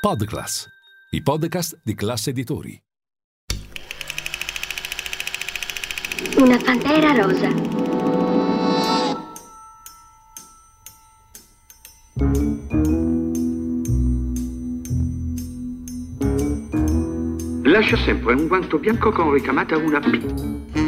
Podclass, i podcast di classe editori. Una pantera rosa. Lascia sempre un guanto bianco con ricamata una P.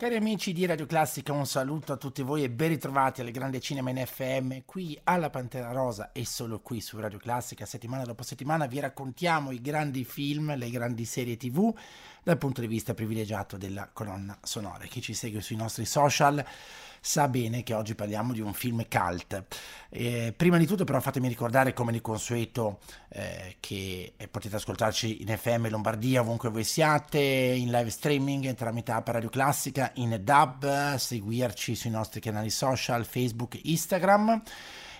Cari amici di Radio Classica, un saluto a tutti voi e ben ritrovati al Grande Cinema in FM, qui alla Pantera Rosa e solo qui su Radio Classica, settimana dopo settimana vi raccontiamo i grandi film, le grandi serie tv dal punto di vista privilegiato della colonna sonora. Chi ci segue sui nostri social sa bene che oggi parliamo di un film cult. Eh, prima di tutto però fatemi ricordare come di consueto eh, che potete ascoltarci in FM Lombardia ovunque voi siate, in live streaming tramite app Radio Classica, in dub, seguirci sui nostri canali social Facebook, Instagram.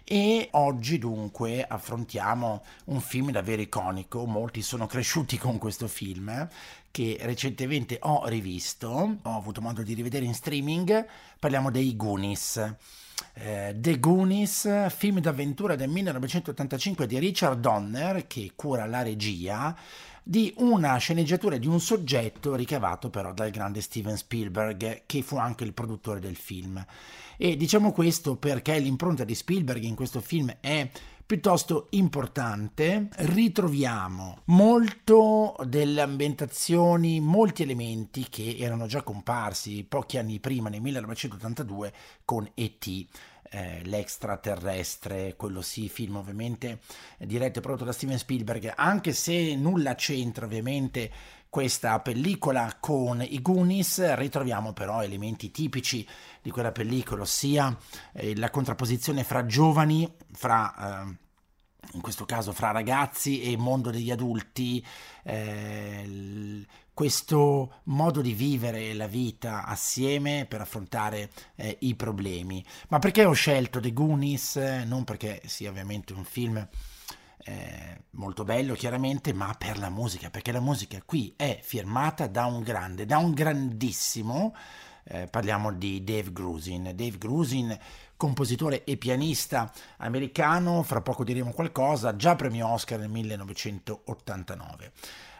E oggi dunque affrontiamo un film davvero iconico, molti sono cresciuti con questo film, che recentemente ho rivisto, ho avuto modo di rivedere in streaming, parliamo dei Goonies. Eh, The Goonies, film d'avventura del 1985 di Richard Donner che cura la regia di una sceneggiatura di un soggetto ricavato però dal grande Steven Spielberg che fu anche il produttore del film. E diciamo questo perché l'impronta di Spielberg in questo film è piuttosto importante. Ritroviamo molto delle ambientazioni, molti elementi che erano già comparsi pochi anni prima, nel 1982, con E.T. Eh, l'extraterrestre, quello sì, film ovviamente diretto e prodotto da Steven Spielberg, anche se nulla c'entra ovviamente questa pellicola con i Goonies, ritroviamo però elementi tipici di quella pellicola, ossia eh, la contrapposizione fra giovani, fra... Eh, in questo caso fra ragazzi e mondo degli adulti, eh, questo modo di vivere la vita assieme per affrontare eh, i problemi. Ma perché ho scelto The Goonies? Non perché sia ovviamente un film eh, molto bello chiaramente, ma per la musica, perché la musica qui è firmata da un grande, da un grandissimo, eh, parliamo di Dave Grusin. Dave Grusin, compositore e pianista americano, fra poco diremo qualcosa, già premio Oscar nel 1989.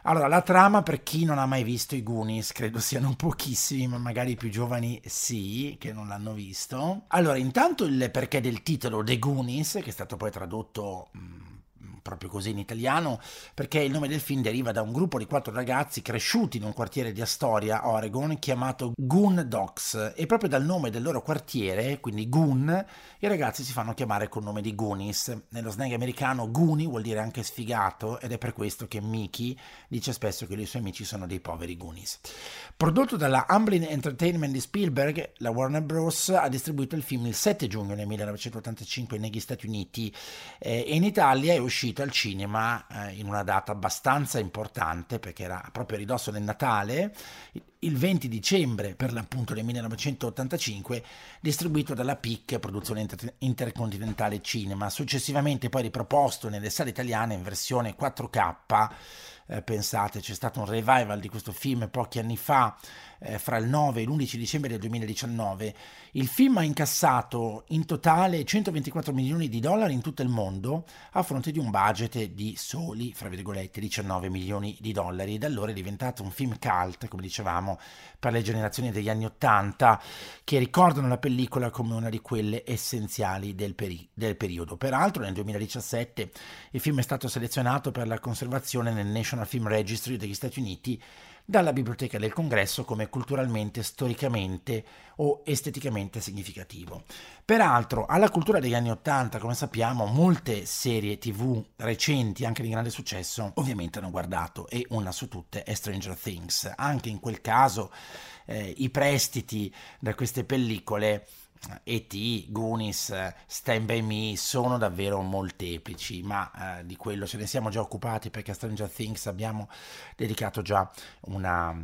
Allora, la trama per chi non ha mai visto i Goonies, credo siano pochissimi, ma magari i più giovani sì, che non l'hanno visto. Allora, intanto il perché del titolo The Goonies, che è stato poi tradotto... Mh, proprio così in italiano, perché il nome del film deriva da un gruppo di quattro ragazzi cresciuti in un quartiere di Astoria, Oregon, chiamato Goon Dogs, e proprio dal nome del loro quartiere, quindi Goon, i ragazzi si fanno chiamare col nome di Goonies. Nello slang americano Goonie vuol dire anche sfigato, ed è per questo che Mickey dice spesso che i suoi amici sono dei poveri Goonies. Prodotto dalla Amblin Entertainment di Spielberg, la Warner Bros. ha distribuito il film il 7 giugno del 1985 negli Stati Uniti eh, e in Italia è uscito uscito al cinema eh, in una data abbastanza importante perché era proprio a ridosso del Natale, il 20 dicembre per l'appunto del 1985, distribuito dalla PIC, Produzione Inter- Intercontinentale Cinema, successivamente poi riproposto nelle sale italiane in versione 4K. Eh, pensate, c'è stato un revival di questo film pochi anni fa, eh, fra il 9 e l'11 dicembre del 2019. Il film ha incassato in totale 124 milioni di dollari in tutto il mondo, a fronte di un budget di soli, fra virgolette, 19 milioni di dollari. Da allora è diventato un film cult, come dicevamo, per le generazioni degli anni Ottanta che ricordano la pellicola come una di quelle essenziali del, peri- del periodo. Peraltro nel 2017 il film è stato selezionato per la conservazione nel National Film Registry degli Stati Uniti dalla Biblioteca del Congresso come culturalmente, storicamente o esteticamente significativo. Peraltro, alla cultura degli anni Ottanta, come sappiamo, molte serie TV recenti, anche di grande successo, ovviamente hanno guardato e una su tutte è Stranger Things. Anche in quel caso eh, i prestiti da queste pellicole E.T., Goonies, Stand By Me sono davvero molteplici, ma eh, di quello ce ne siamo già occupati perché a Stranger Things abbiamo dedicato già una,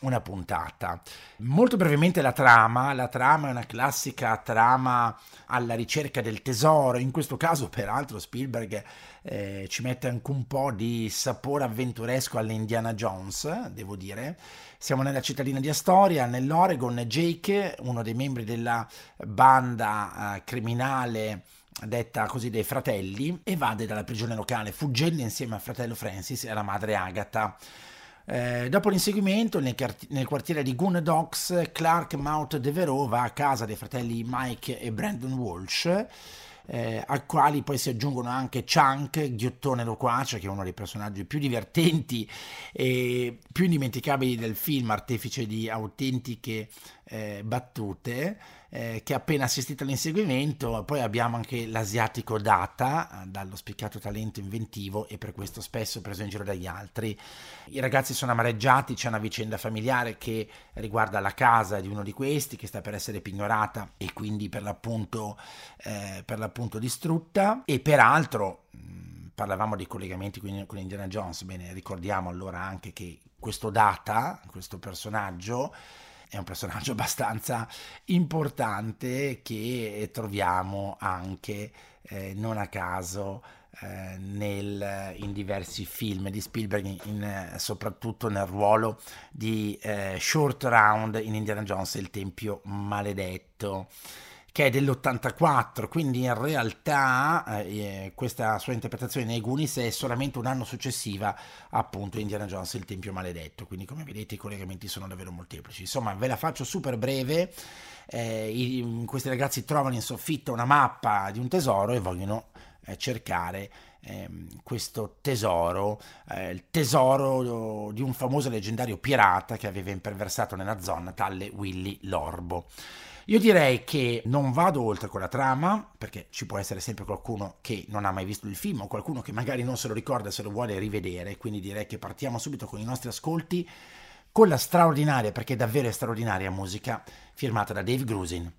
una puntata. Molto brevemente la trama, la trama è una classica trama alla ricerca del tesoro, in questo caso peraltro Spielberg eh, ci mette anche un po' di sapore avventuresco all'Indiana Jones, devo dire. Siamo nella cittadina di Astoria, nell'Oregon, Jake, uno dei membri della banda eh, criminale detta così dei fratelli, evade dalla prigione locale fuggendo insieme al fratello Francis e alla madre Agatha. Eh, dopo l'inseguimento nel, nel, quartiere di Goondogs, Clark Mount Devereaux va a casa dei fratelli Mike e Brandon Walsh eh, a quali poi si aggiungono anche Chunk, ghiottone loquace, che è uno dei personaggi più divertenti e più indimenticabili del film, artefice di autentiche eh, battute eh, che ha appena assistito all'inseguimento. Poi abbiamo anche l'asiatico Data, dallo spiccato talento inventivo e per questo spesso preso in giro dagli altri. I ragazzi sono amareggiati, c'è una vicenda familiare che riguarda la casa di uno di questi che sta per essere pignorata e quindi per l'appunto, eh, per l'appunto distrutta. E peraltro parlavamo dei collegamenti con Indiana Jones, bene, ricordiamo allora anche che questo Data, questo personaggio, è un personaggio abbastanza importante che troviamo anche eh, non a caso eh, nel, in diversi film di Spielberg, in, in, soprattutto nel ruolo di eh, Short Round in Indiana Jones il Tempio Maledetto che è dell'84, quindi in realtà eh, questa sua interpretazione nei Goonies è solamente un anno successiva appunto Indiana Jones il Tempio Maledetto, quindi come vedete i collegamenti sono davvero molteplici. Insomma, ve la faccio super breve, eh, i, questi ragazzi trovano in soffitta una mappa di un tesoro e vogliono eh, cercare ehm, questo tesoro, eh, il tesoro di un famoso leggendario pirata che aveva imperversato nella zona, tale Willy Lorbo. Io direi che non vado oltre con la trama, perché ci può essere sempre qualcuno che non ha mai visto il film o qualcuno che magari non se lo ricorda e se lo vuole rivedere, quindi direi che partiamo subito con i nostri ascolti con la straordinaria, perché davvero straordinaria musica, firmata da Dave Grusin.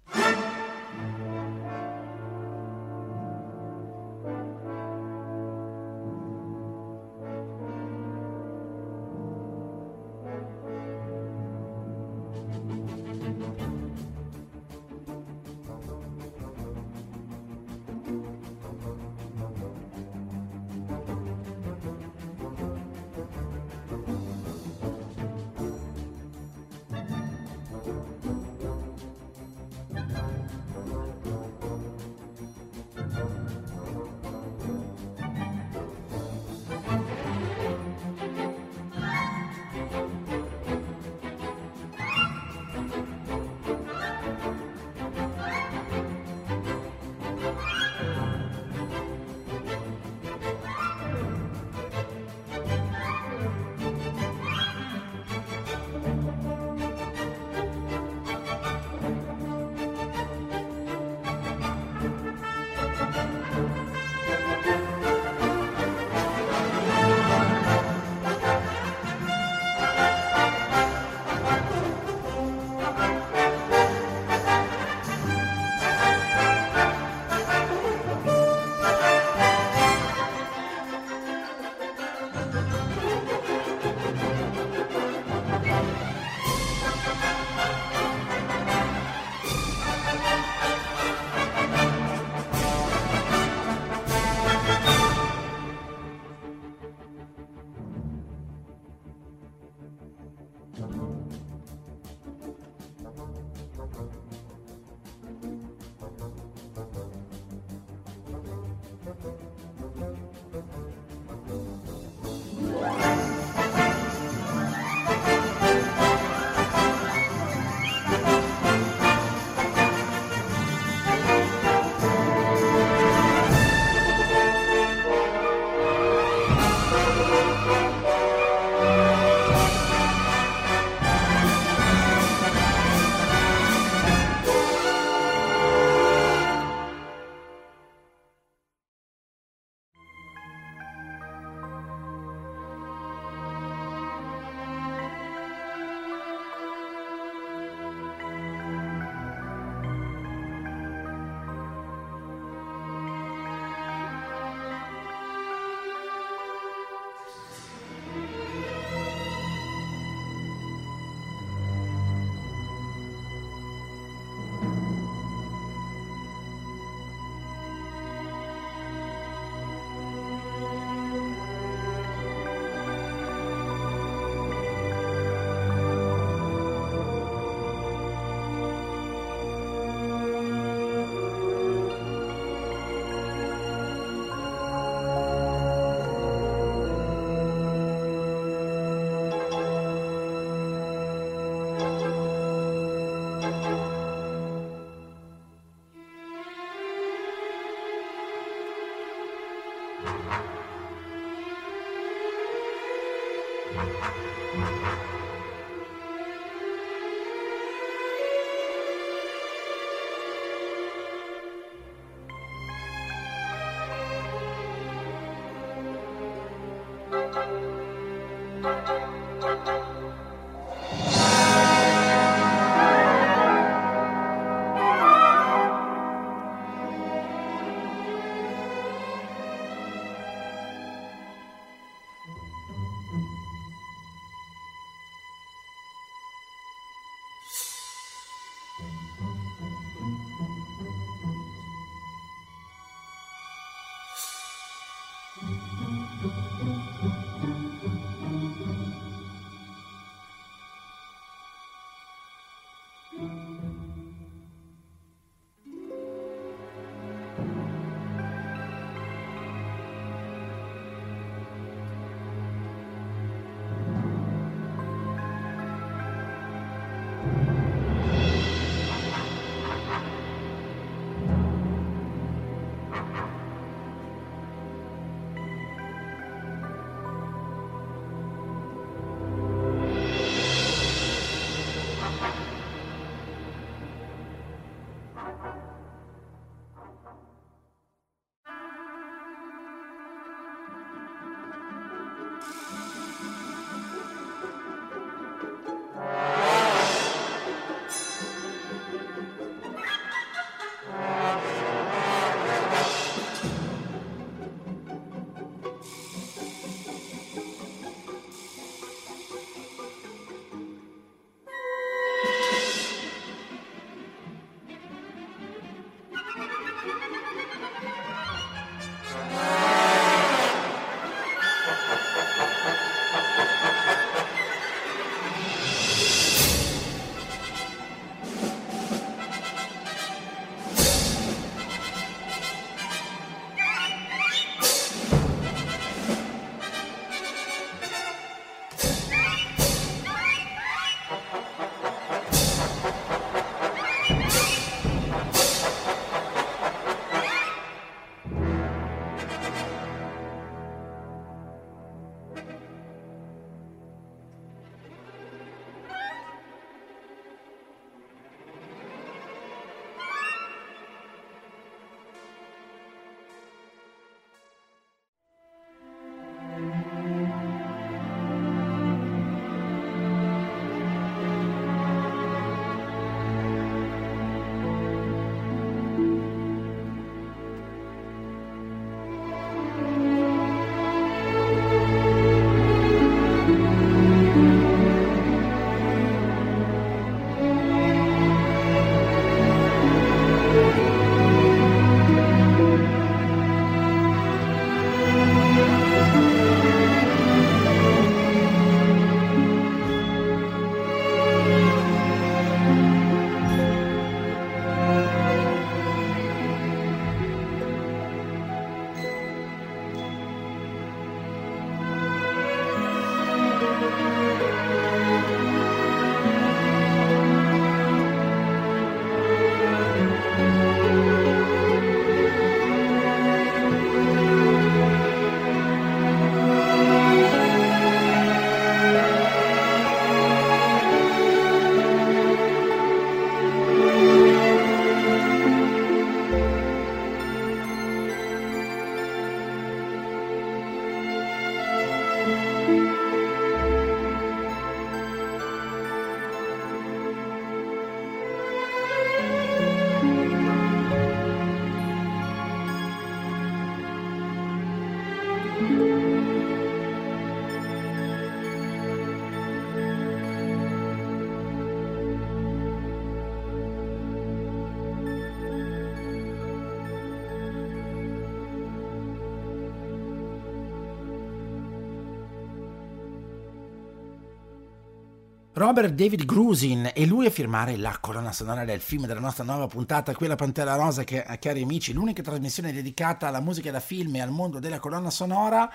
Robert David Grusin e lui a firmare la colonna sonora del film della nostra nuova puntata, quella Pantera Rosa, che cari amici, l'unica trasmissione dedicata alla musica da film e al mondo della colonna sonora.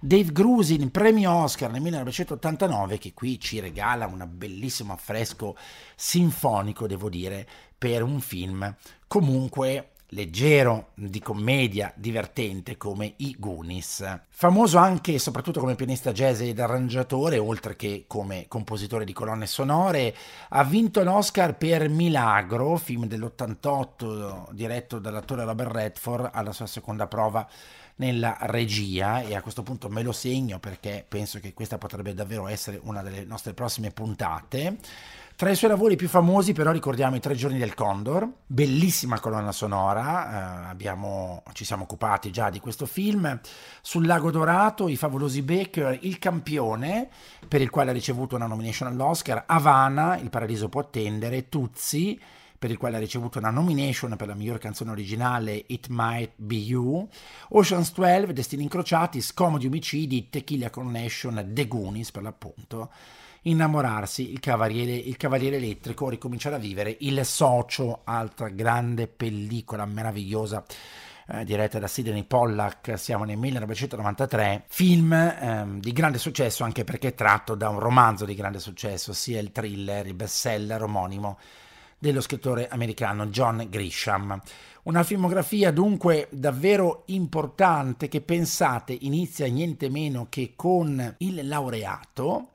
Dave Grusin, premio Oscar nel 1989, che qui ci regala un bellissimo affresco sinfonico, devo dire, per un film comunque leggero, di commedia, divertente come i Goonies. Famoso anche e soprattutto come pianista jazz ed arrangiatore, oltre che come compositore di colonne sonore, ha vinto l'Oscar per Milagro, film dell'88 diretto dall'attore Robert Redford alla sua seconda prova nella regia e a questo punto me lo segno perché penso che questa potrebbe davvero essere una delle nostre prossime puntate. Tra i suoi lavori più famosi però ricordiamo I Tre Giorni del Condor, bellissima colonna sonora, eh, abbiamo, ci siamo occupati già di questo film, sul Lago Dorato, I Favolosi Baker, Il Campione, per il quale ha ricevuto una nomination all'Oscar, Havana, Il Paradiso può attendere, Tuzzi, per il quale ha ricevuto una nomination per la miglior canzone originale It Might Be You, Ocean's 12, Destini Incrociati, Scomodi Omicidi, Tequila Connection, The Goonies per l'appunto, innamorarsi, il cavaliere, il cavaliere elettrico, ricominciare a vivere, il socio, altra grande pellicola meravigliosa eh, diretta da Sidney Pollack, siamo nel 1993, film ehm, di grande successo anche perché tratto da un romanzo di grande successo, sia il thriller, il bestseller omonimo dello scrittore americano John Grisham. Una filmografia dunque davvero importante che pensate inizia niente meno che con il laureato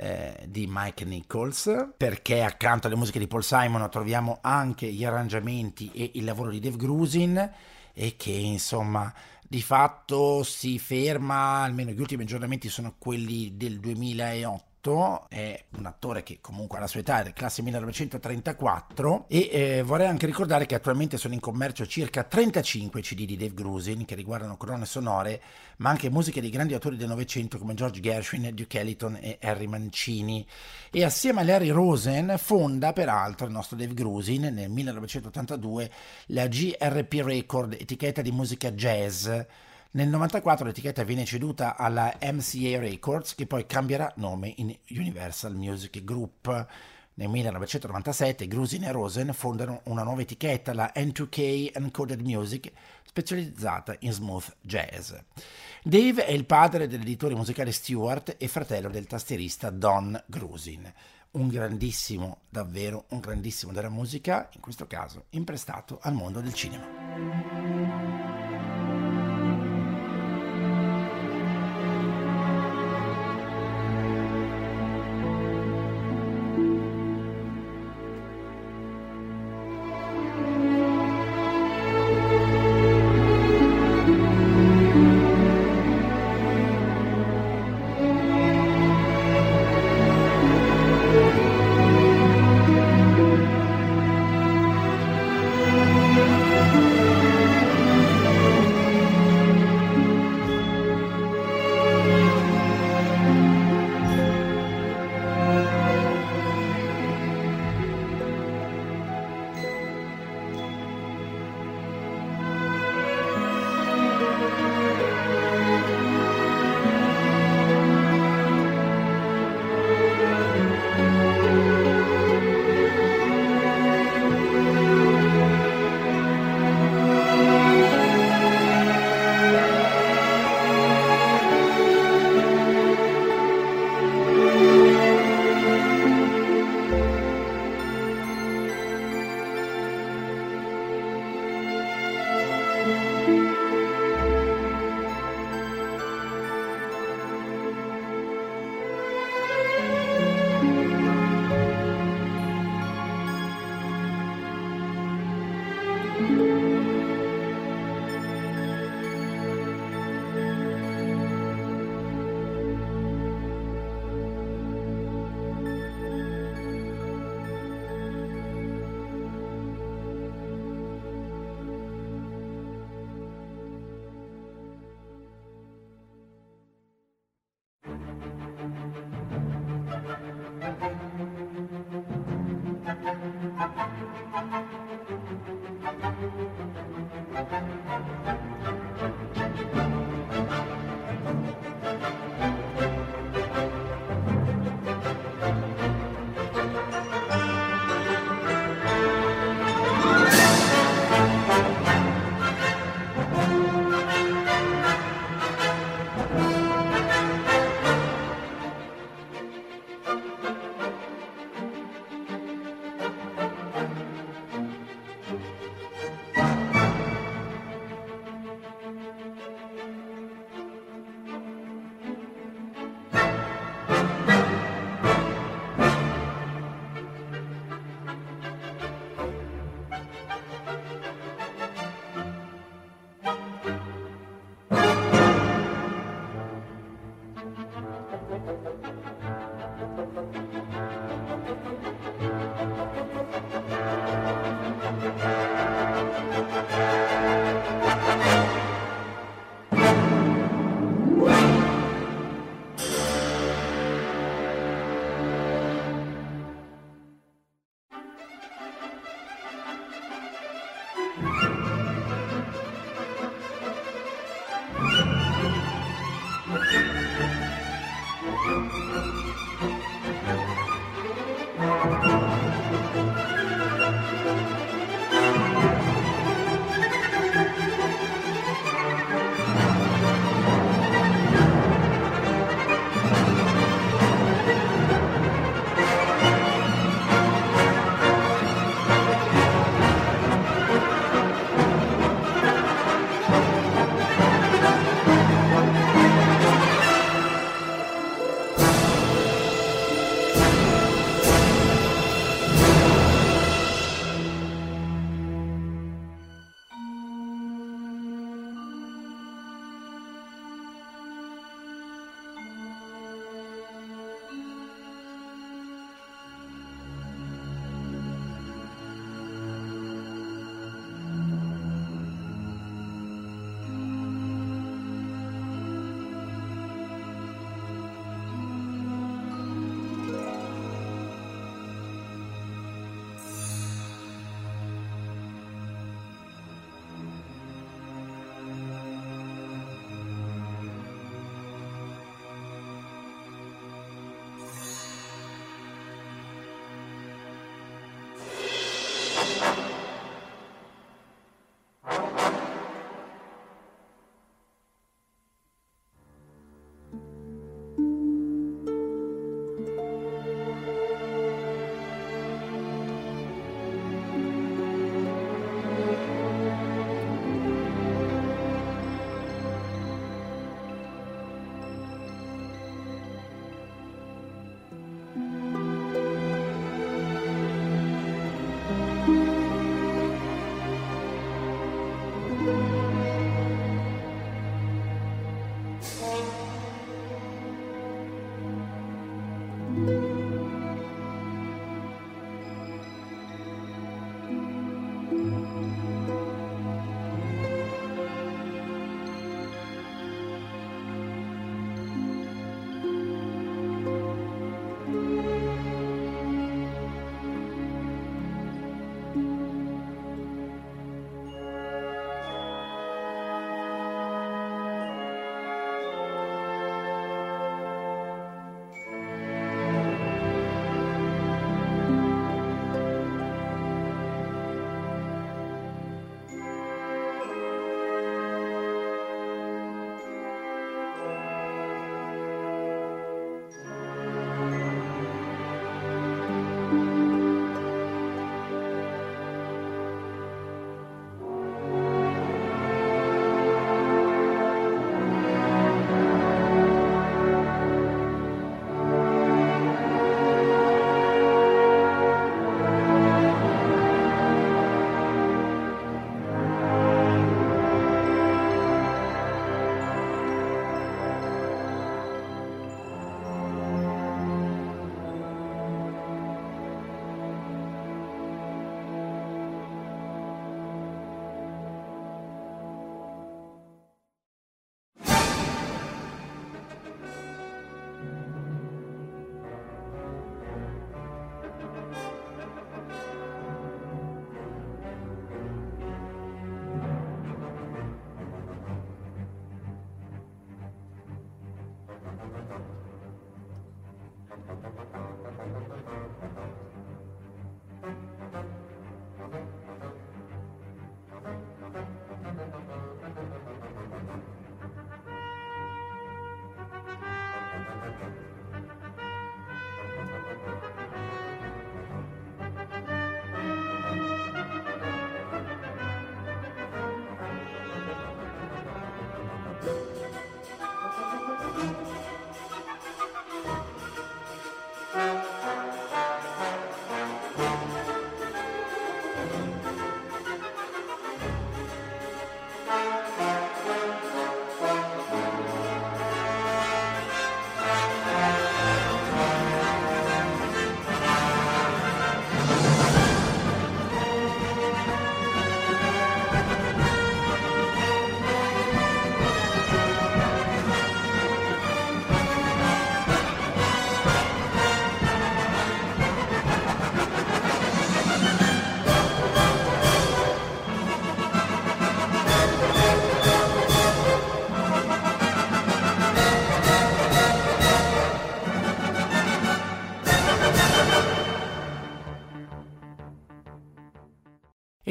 eh, di Mike Nichols, perché accanto alle musiche di Paul Simon troviamo anche gli arrangiamenti e il lavoro di Dave Grusin e che insomma di fatto si ferma, almeno gli ultimi aggiornamenti sono quelli del 2008 è un attore che comunque ha la sua età, è classe 1934 e eh, vorrei anche ricordare che attualmente sono in commercio circa 35 CD di Dave Grusin che riguardano colonne sonore ma anche musiche di grandi autori del Novecento come George Gershwin, Duke Ellington e Harry Mancini. E assieme a Larry Rosen fonda peraltro il nostro Dave Grusin nel 1982 la GRP Record, etichetta di musica jazz nel 1994 l'etichetta viene ceduta alla MCA Records che poi cambierà nome in Universal Music Group. Nel 1997 Grusin e Rosen fondano una nuova etichetta, la N2K Encoded Music, specializzata in smooth jazz. Dave è il padre dell'editore musicale Stewart e fratello del tastierista Don Grusin. Un grandissimo, davvero un grandissimo della musica, in questo caso imprestato al mondo del cinema.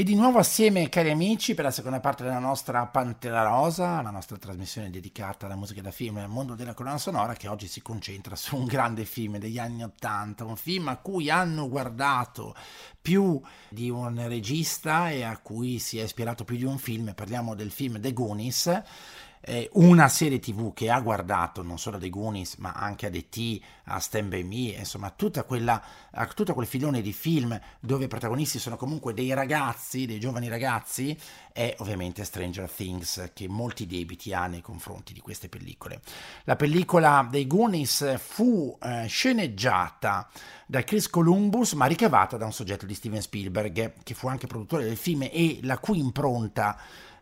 Di nuovo assieme, cari amici, per la seconda parte della nostra Pantera Rosa, la nostra trasmissione dedicata alla musica da film e al mondo della colonna sonora, che oggi si concentra su un grande film degli anni Ottanta, un film a cui hanno guardato più di un regista e a cui si è ispirato più di un film. Parliamo del film The Goonies eh, una serie tv che ha guardato non solo The Goonies ma anche a The T, a Stand By Me, insomma tutta quella, tutto quel filone di film dove i protagonisti sono comunque dei ragazzi, dei giovani ragazzi, è ovviamente Stranger Things che molti debiti ha nei confronti di queste pellicole. La pellicola dei Goonies fu eh, sceneggiata da Chris Columbus ma ricavata da un soggetto di Steven Spielberg che fu anche produttore del film e la cui impronta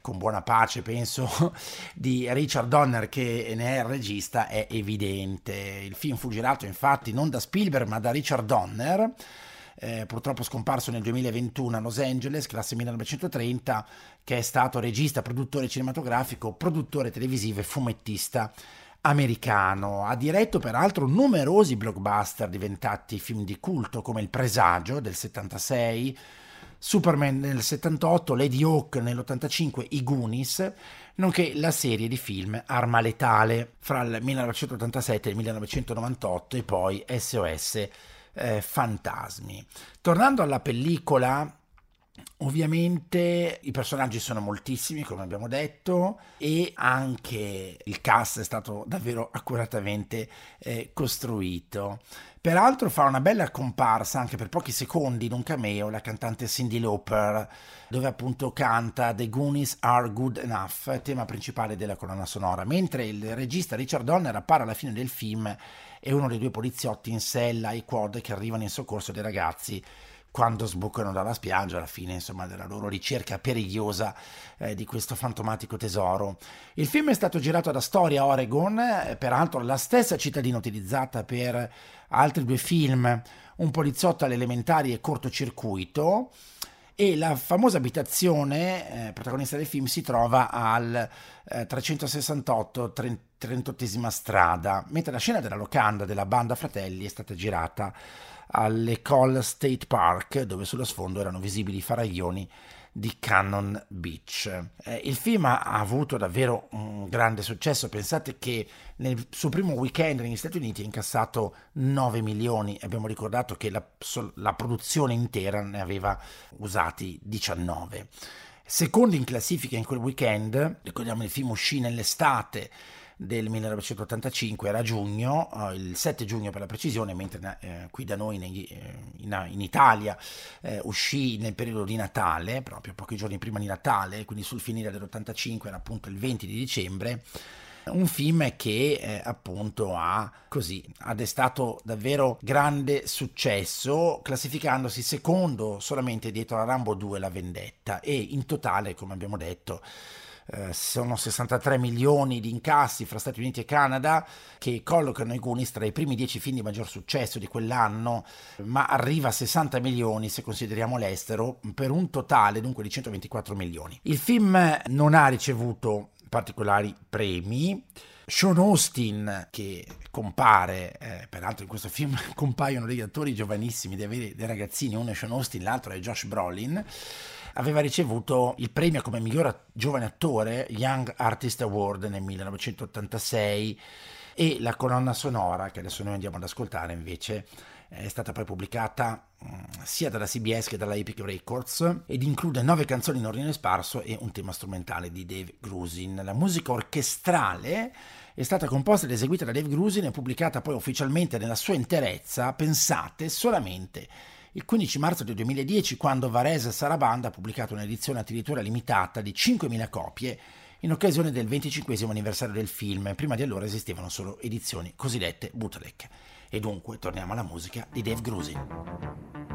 con buona pace, penso, di Richard Donner che ne è il regista, è evidente. Il film fu girato infatti non da Spielberg ma da Richard Donner, eh, purtroppo scomparso nel 2021 a Los Angeles, classe 1930, che è stato regista, produttore cinematografico, produttore televisivo e fumettista americano. Ha diretto peraltro numerosi blockbuster diventati film di culto come Il Presagio del 76, Superman nel 78, Lady Hawk nell'85, I Goonies, nonché la serie di film Arma Letale fra il 1987 e il 1998 e poi SOS eh, Fantasmi. Tornando alla pellicola Ovviamente i personaggi sono moltissimi, come abbiamo detto, e anche il cast è stato davvero accuratamente eh, costruito. Peraltro fa una bella comparsa anche per pochi secondi in un cameo la cantante Cindy Lauper, dove appunto canta The Goonies Are Good Enough, tema principale della colonna sonora, mentre il regista Richard Donner appare alla fine del film e uno dei due poliziotti in sella ai quad che arrivano in soccorso dei ragazzi quando sbucano dalla spiaggia alla fine insomma della loro ricerca perigliosa eh, di questo fantomatico tesoro. Il film è stato girato ad Astoria, Oregon, eh, peraltro la stessa cittadina utilizzata per altri due film, Un poliziotto alle elementari e Cortocircuito, e la famosa abitazione eh, protagonista del film si trova al eh, 368 38 strada, mentre la scena della locanda della banda Fratelli è stata girata all'Ecole State Park, dove sullo sfondo erano visibili i faraglioni di Cannon Beach. Eh, il film ha avuto davvero un grande successo, pensate che nel suo primo weekend negli Stati Uniti ha incassato 9 milioni, abbiamo ricordato che la, la produzione intera ne aveva usati 19. Secondo in classifica in quel weekend, ricordiamo il film uscì nell'estate del 1985 era giugno, eh, il 7 giugno per la precisione, mentre eh, qui da noi nei, eh, in, in, Italia eh, uscì nel periodo di Natale, proprio pochi giorni prima di Natale, quindi sul finire dell'85 era appunto il 20 di dicembre. Un film che eh, appunto ha così ha destato davvero grande successo, classificandosi secondo solamente dietro a Rambo 2 La Vendetta e in totale, come abbiamo detto, eh, sono 63 milioni di incassi fra Stati Uniti e Canada che collocano i Goonies tra i primi 10 film di maggior successo di quell'anno, ma arriva a 60 milioni se consideriamo l'estero, per un totale dunque di 124 milioni. Il film non ha ricevuto particolari premi. Sean Austin, che compare, eh, peraltro in questo film compaiono degli attori giovanissimi, dei, dei ragazzini, uno è Sean Austin, l'altro è Josh Brolin aveva ricevuto il premio come miglior giovane attore Young Artist Award nel 1986 e la colonna sonora che adesso noi andiamo ad ascoltare invece è stata poi pubblicata mm, sia dalla CBS che dalla Epic Records ed include nove canzoni in ordine sparso e un tema strumentale di Dave Grusin. La musica orchestrale è stata composta ed eseguita da Dave Grusin e pubblicata poi ufficialmente nella sua interezza, pensate, solamente il 15 marzo del 2010 quando Varese Sarabanda ha pubblicato un'edizione addirittura limitata di 5.000 copie in occasione del 25 anniversario del film. Prima di allora esistevano solo edizioni cosiddette bootleg. E dunque torniamo alla musica di Dave Grusin.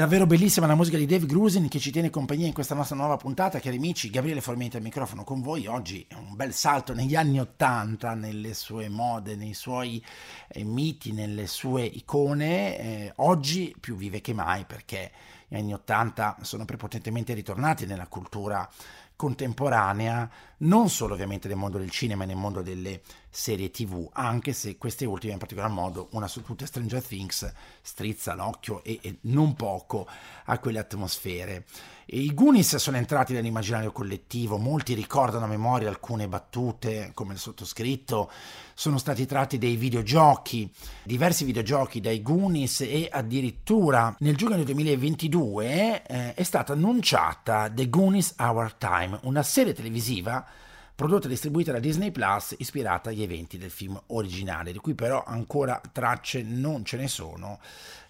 Davvero bellissima la musica di Dave Grusin che ci tiene compagnia in questa nostra nuova puntata, cari amici. Gabriele Formenti al microfono con voi. Oggi è un bel salto negli anni Ottanta, nelle sue mode, nei suoi eh, miti, nelle sue icone. Eh, oggi più vive che mai perché gli anni Ottanta sono prepotentemente ritornati nella cultura contemporanea, non solo ovviamente nel mondo del cinema e nel mondo delle serie tv, anche se queste ultime in particolar modo, una su tutte Stranger Things, strizza l'occhio e, e non poco a quelle atmosfere. I Goonies sono entrati nell'immaginario collettivo, molti ricordano a memoria alcune battute, come il sottoscritto, sono stati tratti dei videogiochi, diversi videogiochi dai Goonies e addirittura nel giugno del 2022 eh, è stata annunciata The Goonies Our Time, una serie televisiva prodotta e distribuita da Disney Plus, ispirata agli eventi del film originale, di cui però ancora tracce non ce ne sono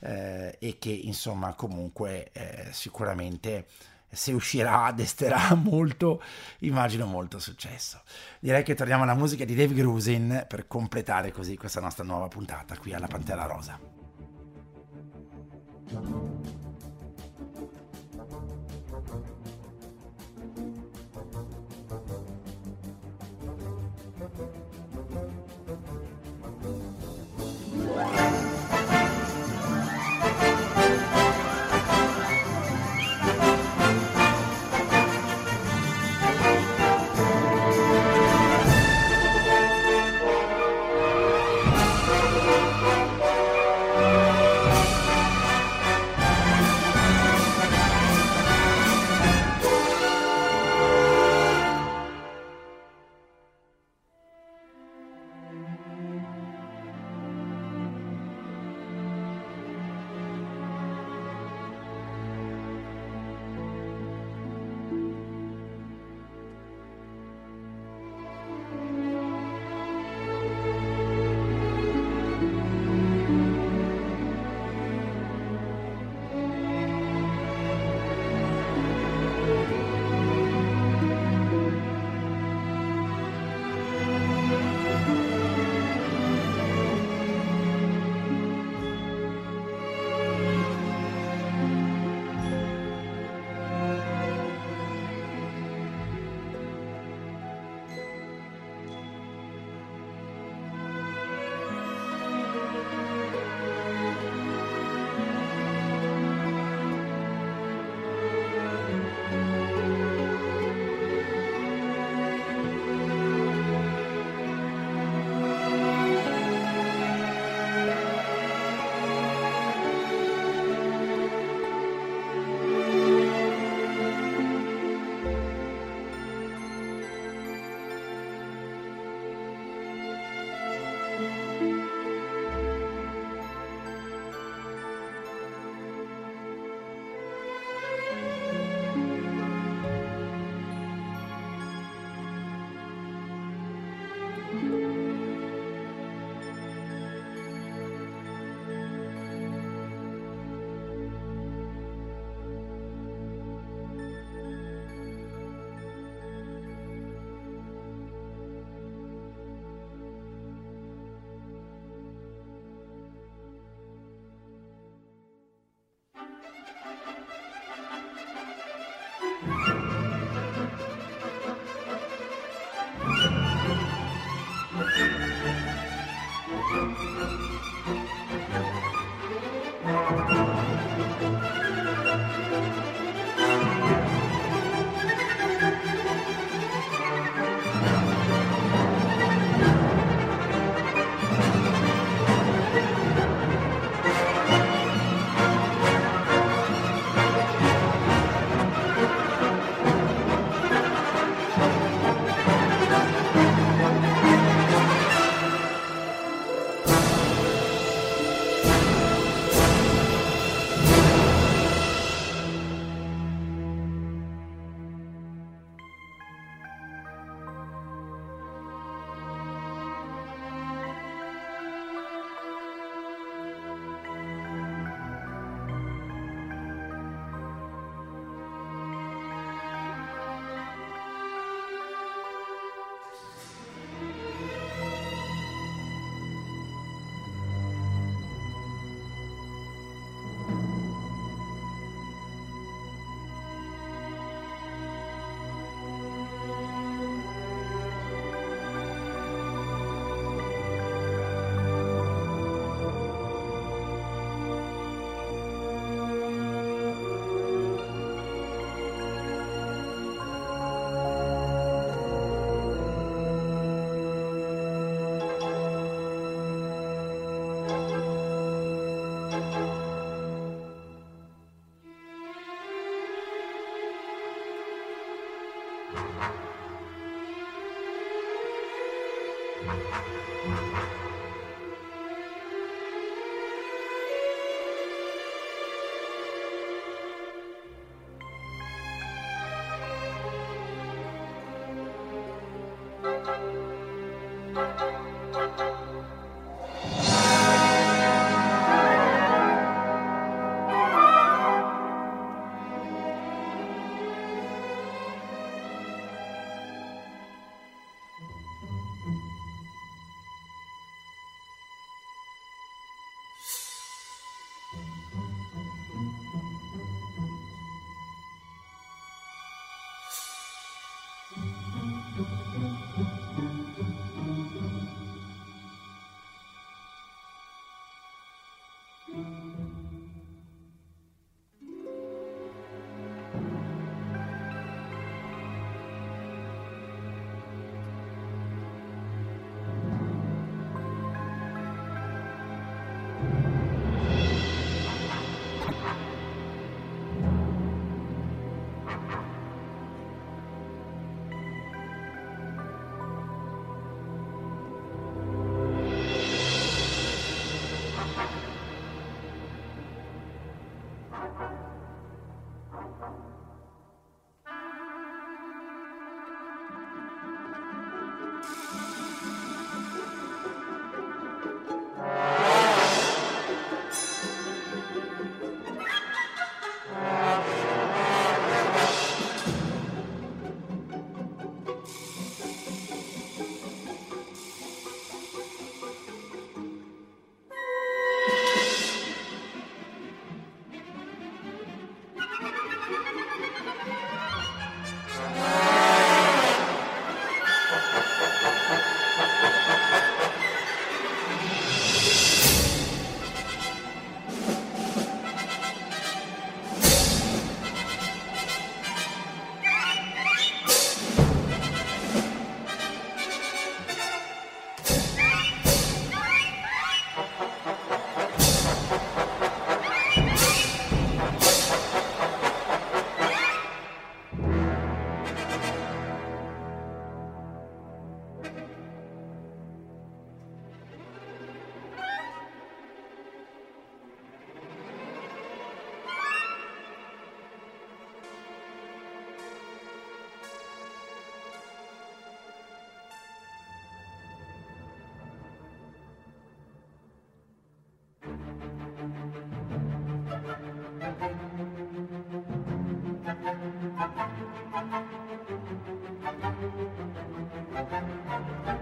eh, e che insomma comunque eh, sicuramente se uscirà desterà molto, immagino molto successo. Direi che torniamo alla musica di Dave Grusin per completare così questa nostra nuova puntata qui alla Pantera Rosa. Thank you.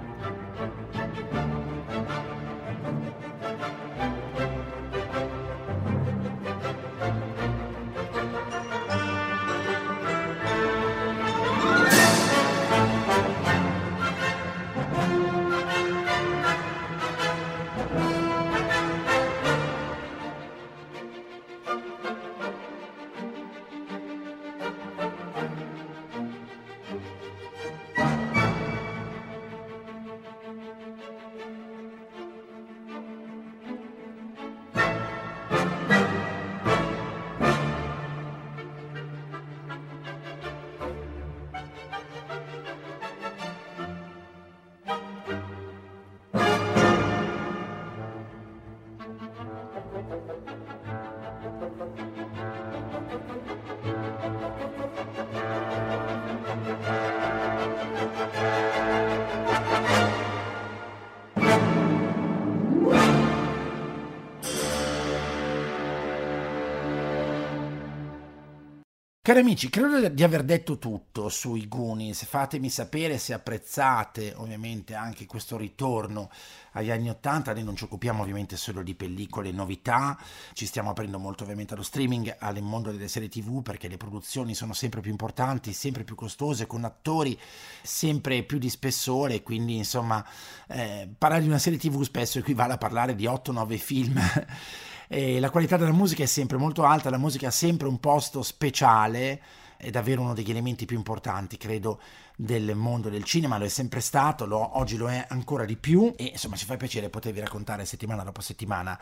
Cari amici, credo di aver detto tutto sui Goonies, fatemi sapere se apprezzate ovviamente anche questo ritorno agli anni Ottanta, noi non ci occupiamo ovviamente solo di pellicole novità, ci stiamo aprendo molto ovviamente allo streaming, al mondo delle serie tv perché le produzioni sono sempre più importanti, sempre più costose, con attori sempre più di spessore, quindi insomma eh, parlare di una serie tv spesso equivale a parlare di 8-9 film E la qualità della musica è sempre molto alta, la musica ha sempre un posto speciale, è davvero uno degli elementi più importanti, credo, del mondo del cinema, lo è sempre stato, lo, oggi lo è ancora di più e insomma ci fa piacere potervi raccontare settimana dopo settimana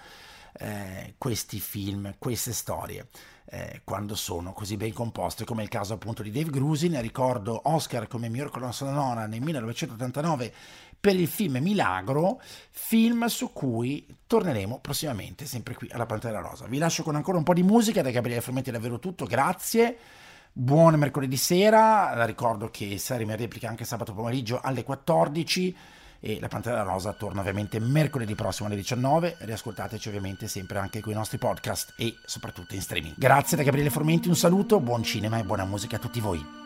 eh, questi film, queste storie. Eh, quando sono così ben composte, come il caso appunto di Dave Grusin. Ricordo Oscar come miglior colonna sonora nel 1989 per il film Milagro, film su cui torneremo prossimamente, sempre qui alla Pantera Rosa. Vi lascio con ancora un po' di musica, da Gabriele Fermetti è davvero tutto, grazie. Buon mercoledì sera, la ricordo che saremo in replica anche sabato pomeriggio alle 14 e la Pantera Rosa torna ovviamente mercoledì prossimo alle 19. Riascoltateci ovviamente sempre anche con i nostri podcast e soprattutto in streaming. Grazie da Gabriele Formenti, un saluto, buon cinema e buona musica a tutti voi.